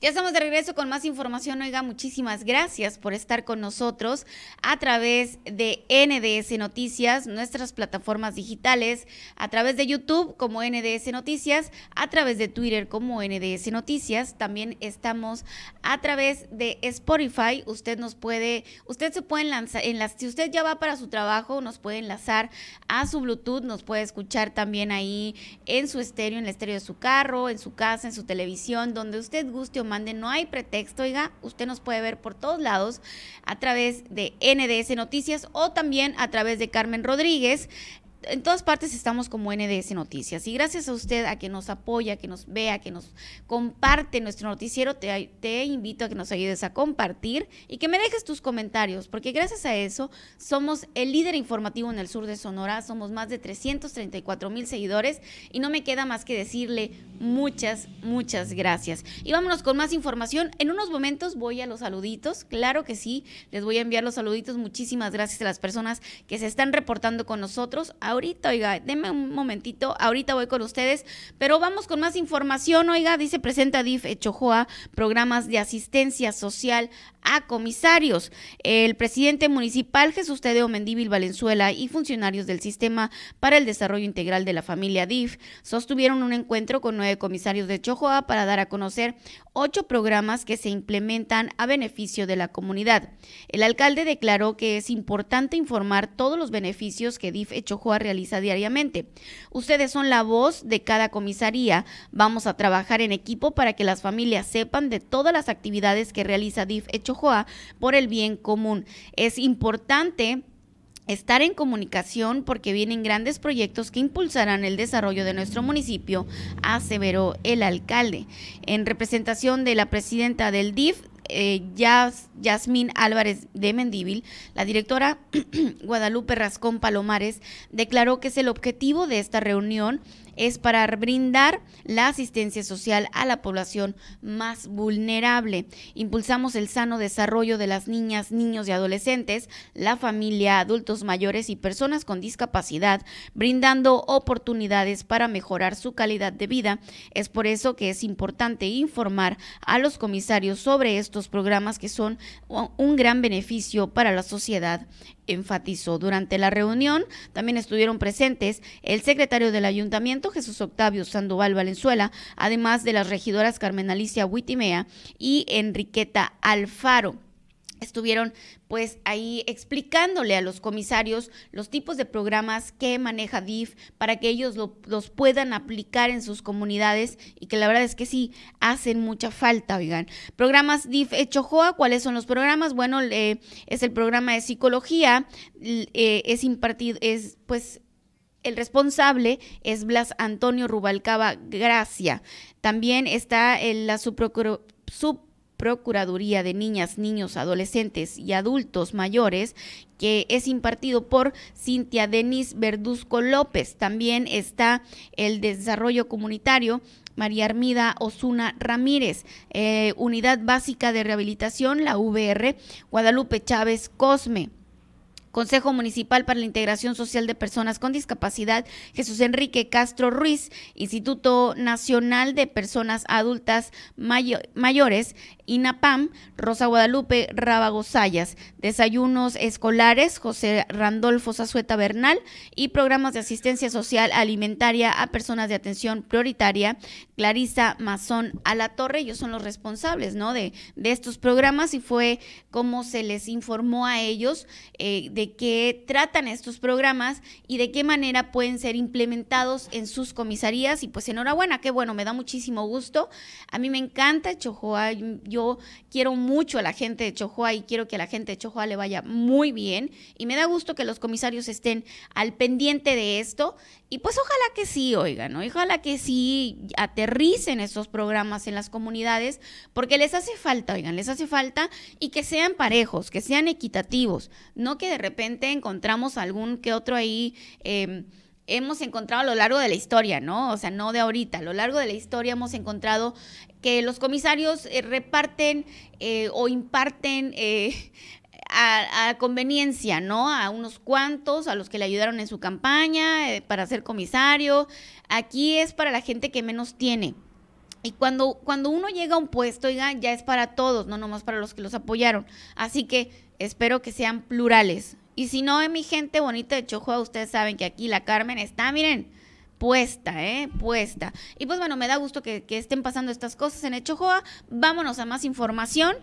Ya estamos de regreso con más información. Oiga, muchísimas gracias por estar con nosotros a través de NDS Noticias, nuestras plataformas digitales, a través de YouTube como NDS Noticias, a través de Twitter como NDS Noticias. También estamos a través de Spotify. Usted nos puede, usted se puede enlazar, si usted ya va para su trabajo, nos puede enlazar a su Bluetooth, nos puede escuchar también ahí en su estéreo, en el estéreo de su carro, en su casa, en su televisión, donde usted guste mande, no hay pretexto, oiga, usted nos puede ver por todos lados a través de NDS Noticias o también a través de Carmen Rodríguez en todas partes estamos como NDS Noticias. Y gracias a usted, a que nos apoya, que nos vea, que nos comparte nuestro noticiero, te, invito a que nos ayudes a compartir y que me dejes tus comentarios, porque gracias a eso somos el líder informativo en el sur de Sonora, somos más de 334 mil seguidores y no me queda más que decirle muchas, muchas gracias. Y vámonos con más información. En unos momentos voy a los saluditos, claro que sí, les voy a enviar los saluditos. Muchísimas gracias a las personas que se están reportando con nosotros ahorita, oiga, denme un momentito, ahorita voy con ustedes, pero vamos con más información, oiga, dice presenta DIF Echojoa, programas de asistencia social a comisarios. El presidente municipal Jesús Tedeo Mendíbil Valenzuela y funcionarios del Sistema para el Desarrollo Integral de la Familia DIF sostuvieron un encuentro con nueve comisarios de Chojoa para dar a conocer ocho programas que se implementan a beneficio de la comunidad. El alcalde declaró que es importante informar todos los beneficios que DIF Echojoa realiza diariamente. Ustedes son la voz de cada comisaría. Vamos a trabajar en equipo para que las familias sepan de todas las actividades que realiza DIF Echojoa por el bien común. Es importante estar en comunicación porque vienen grandes proyectos que impulsarán el desarrollo de nuestro municipio, aseveró el alcalde. En representación de la presidenta del DIF, eh, Yasmín Álvarez de Mendíbil, la directora Guadalupe Rascón Palomares, declaró que es el objetivo de esta reunión es para brindar la asistencia social a la población más vulnerable. Impulsamos el sano desarrollo de las niñas, niños y adolescentes, la familia, adultos mayores y personas con discapacidad, brindando oportunidades para mejorar su calidad de vida. Es por eso que es importante informar a los comisarios sobre estos programas que son un gran beneficio para la sociedad enfatizó. Durante la reunión también estuvieron presentes el secretario del ayuntamiento, Jesús Octavio Sandoval Valenzuela, además de las regidoras Carmen Alicia Huitimea y Enriqueta Alfaro estuvieron pues ahí explicándole a los comisarios los tipos de programas que maneja DIF para que ellos los puedan aplicar en sus comunidades y que la verdad es que sí hacen mucha falta, oigan. Programas DIF Echojoa, ¿cuáles son los programas? Bueno, es el programa de psicología, eh, es impartido, es pues el responsable es Blas Antonio Rubalcaba Gracia. También está en la subprocuraduría Procuraduría de Niñas, Niños, Adolescentes y Adultos Mayores, que es impartido por Cintia Denis Verduzco López. También está el Desarrollo Comunitario. María Armida Osuna Ramírez, eh, Unidad Básica de Rehabilitación, la VR, Guadalupe Chávez Cosme. Consejo Municipal para la Integración Social de Personas con Discapacidad, Jesús Enrique Castro Ruiz, Instituto Nacional de Personas Adultas Mayores, INAPAM, Rosa Guadalupe Rábago Sayas, Desayunos Escolares, José Randolfo Zazueta Bernal y programas de asistencia social alimentaria a personas de atención prioritaria, Clarisa Mazón a la Torre, ellos son los responsables, ¿no? De, de estos programas y fue como se les informó a ellos eh, de qué tratan estos programas y de qué manera pueden ser implementados en sus comisarías. Y pues enhorabuena, qué bueno, me da muchísimo gusto. A mí me encanta Chojoa, yo quiero mucho a la gente de Chojoa y quiero que a la gente de Chojoa le vaya muy bien. Y me da gusto que los comisarios estén al pendiente de esto. Y pues ojalá que sí, oigan. Ojalá que sí aterricen estos programas en las comunidades, porque les hace falta, oigan, les hace falta y que sean parejos, que sean equitativos, no que de repente encontramos algún que otro ahí. Em, hemos encontrado a lo largo de la historia, ¿no? O sea, no de ahorita, a lo largo de la historia hemos encontrado que los comisarios eh, reparten eh, o imparten eh, a, conveniencia, ¿no? A unos cuantos, a los que le ayudaron en su campaña para ser comisario. Aquí es para la gente que menos tiene. Y cuando, cuando uno llega a un puesto, oiga, ya es para todos, no nomás para los que los apoyaron. Así que espero que sean plurales. Y si no, mi gente bonita de Chojoa, ustedes saben que aquí la Carmen está, miren, puesta, ¿eh? Puesta. Y pues bueno, me da gusto que, que estén pasando estas cosas en Echojoa. Vámonos a más información.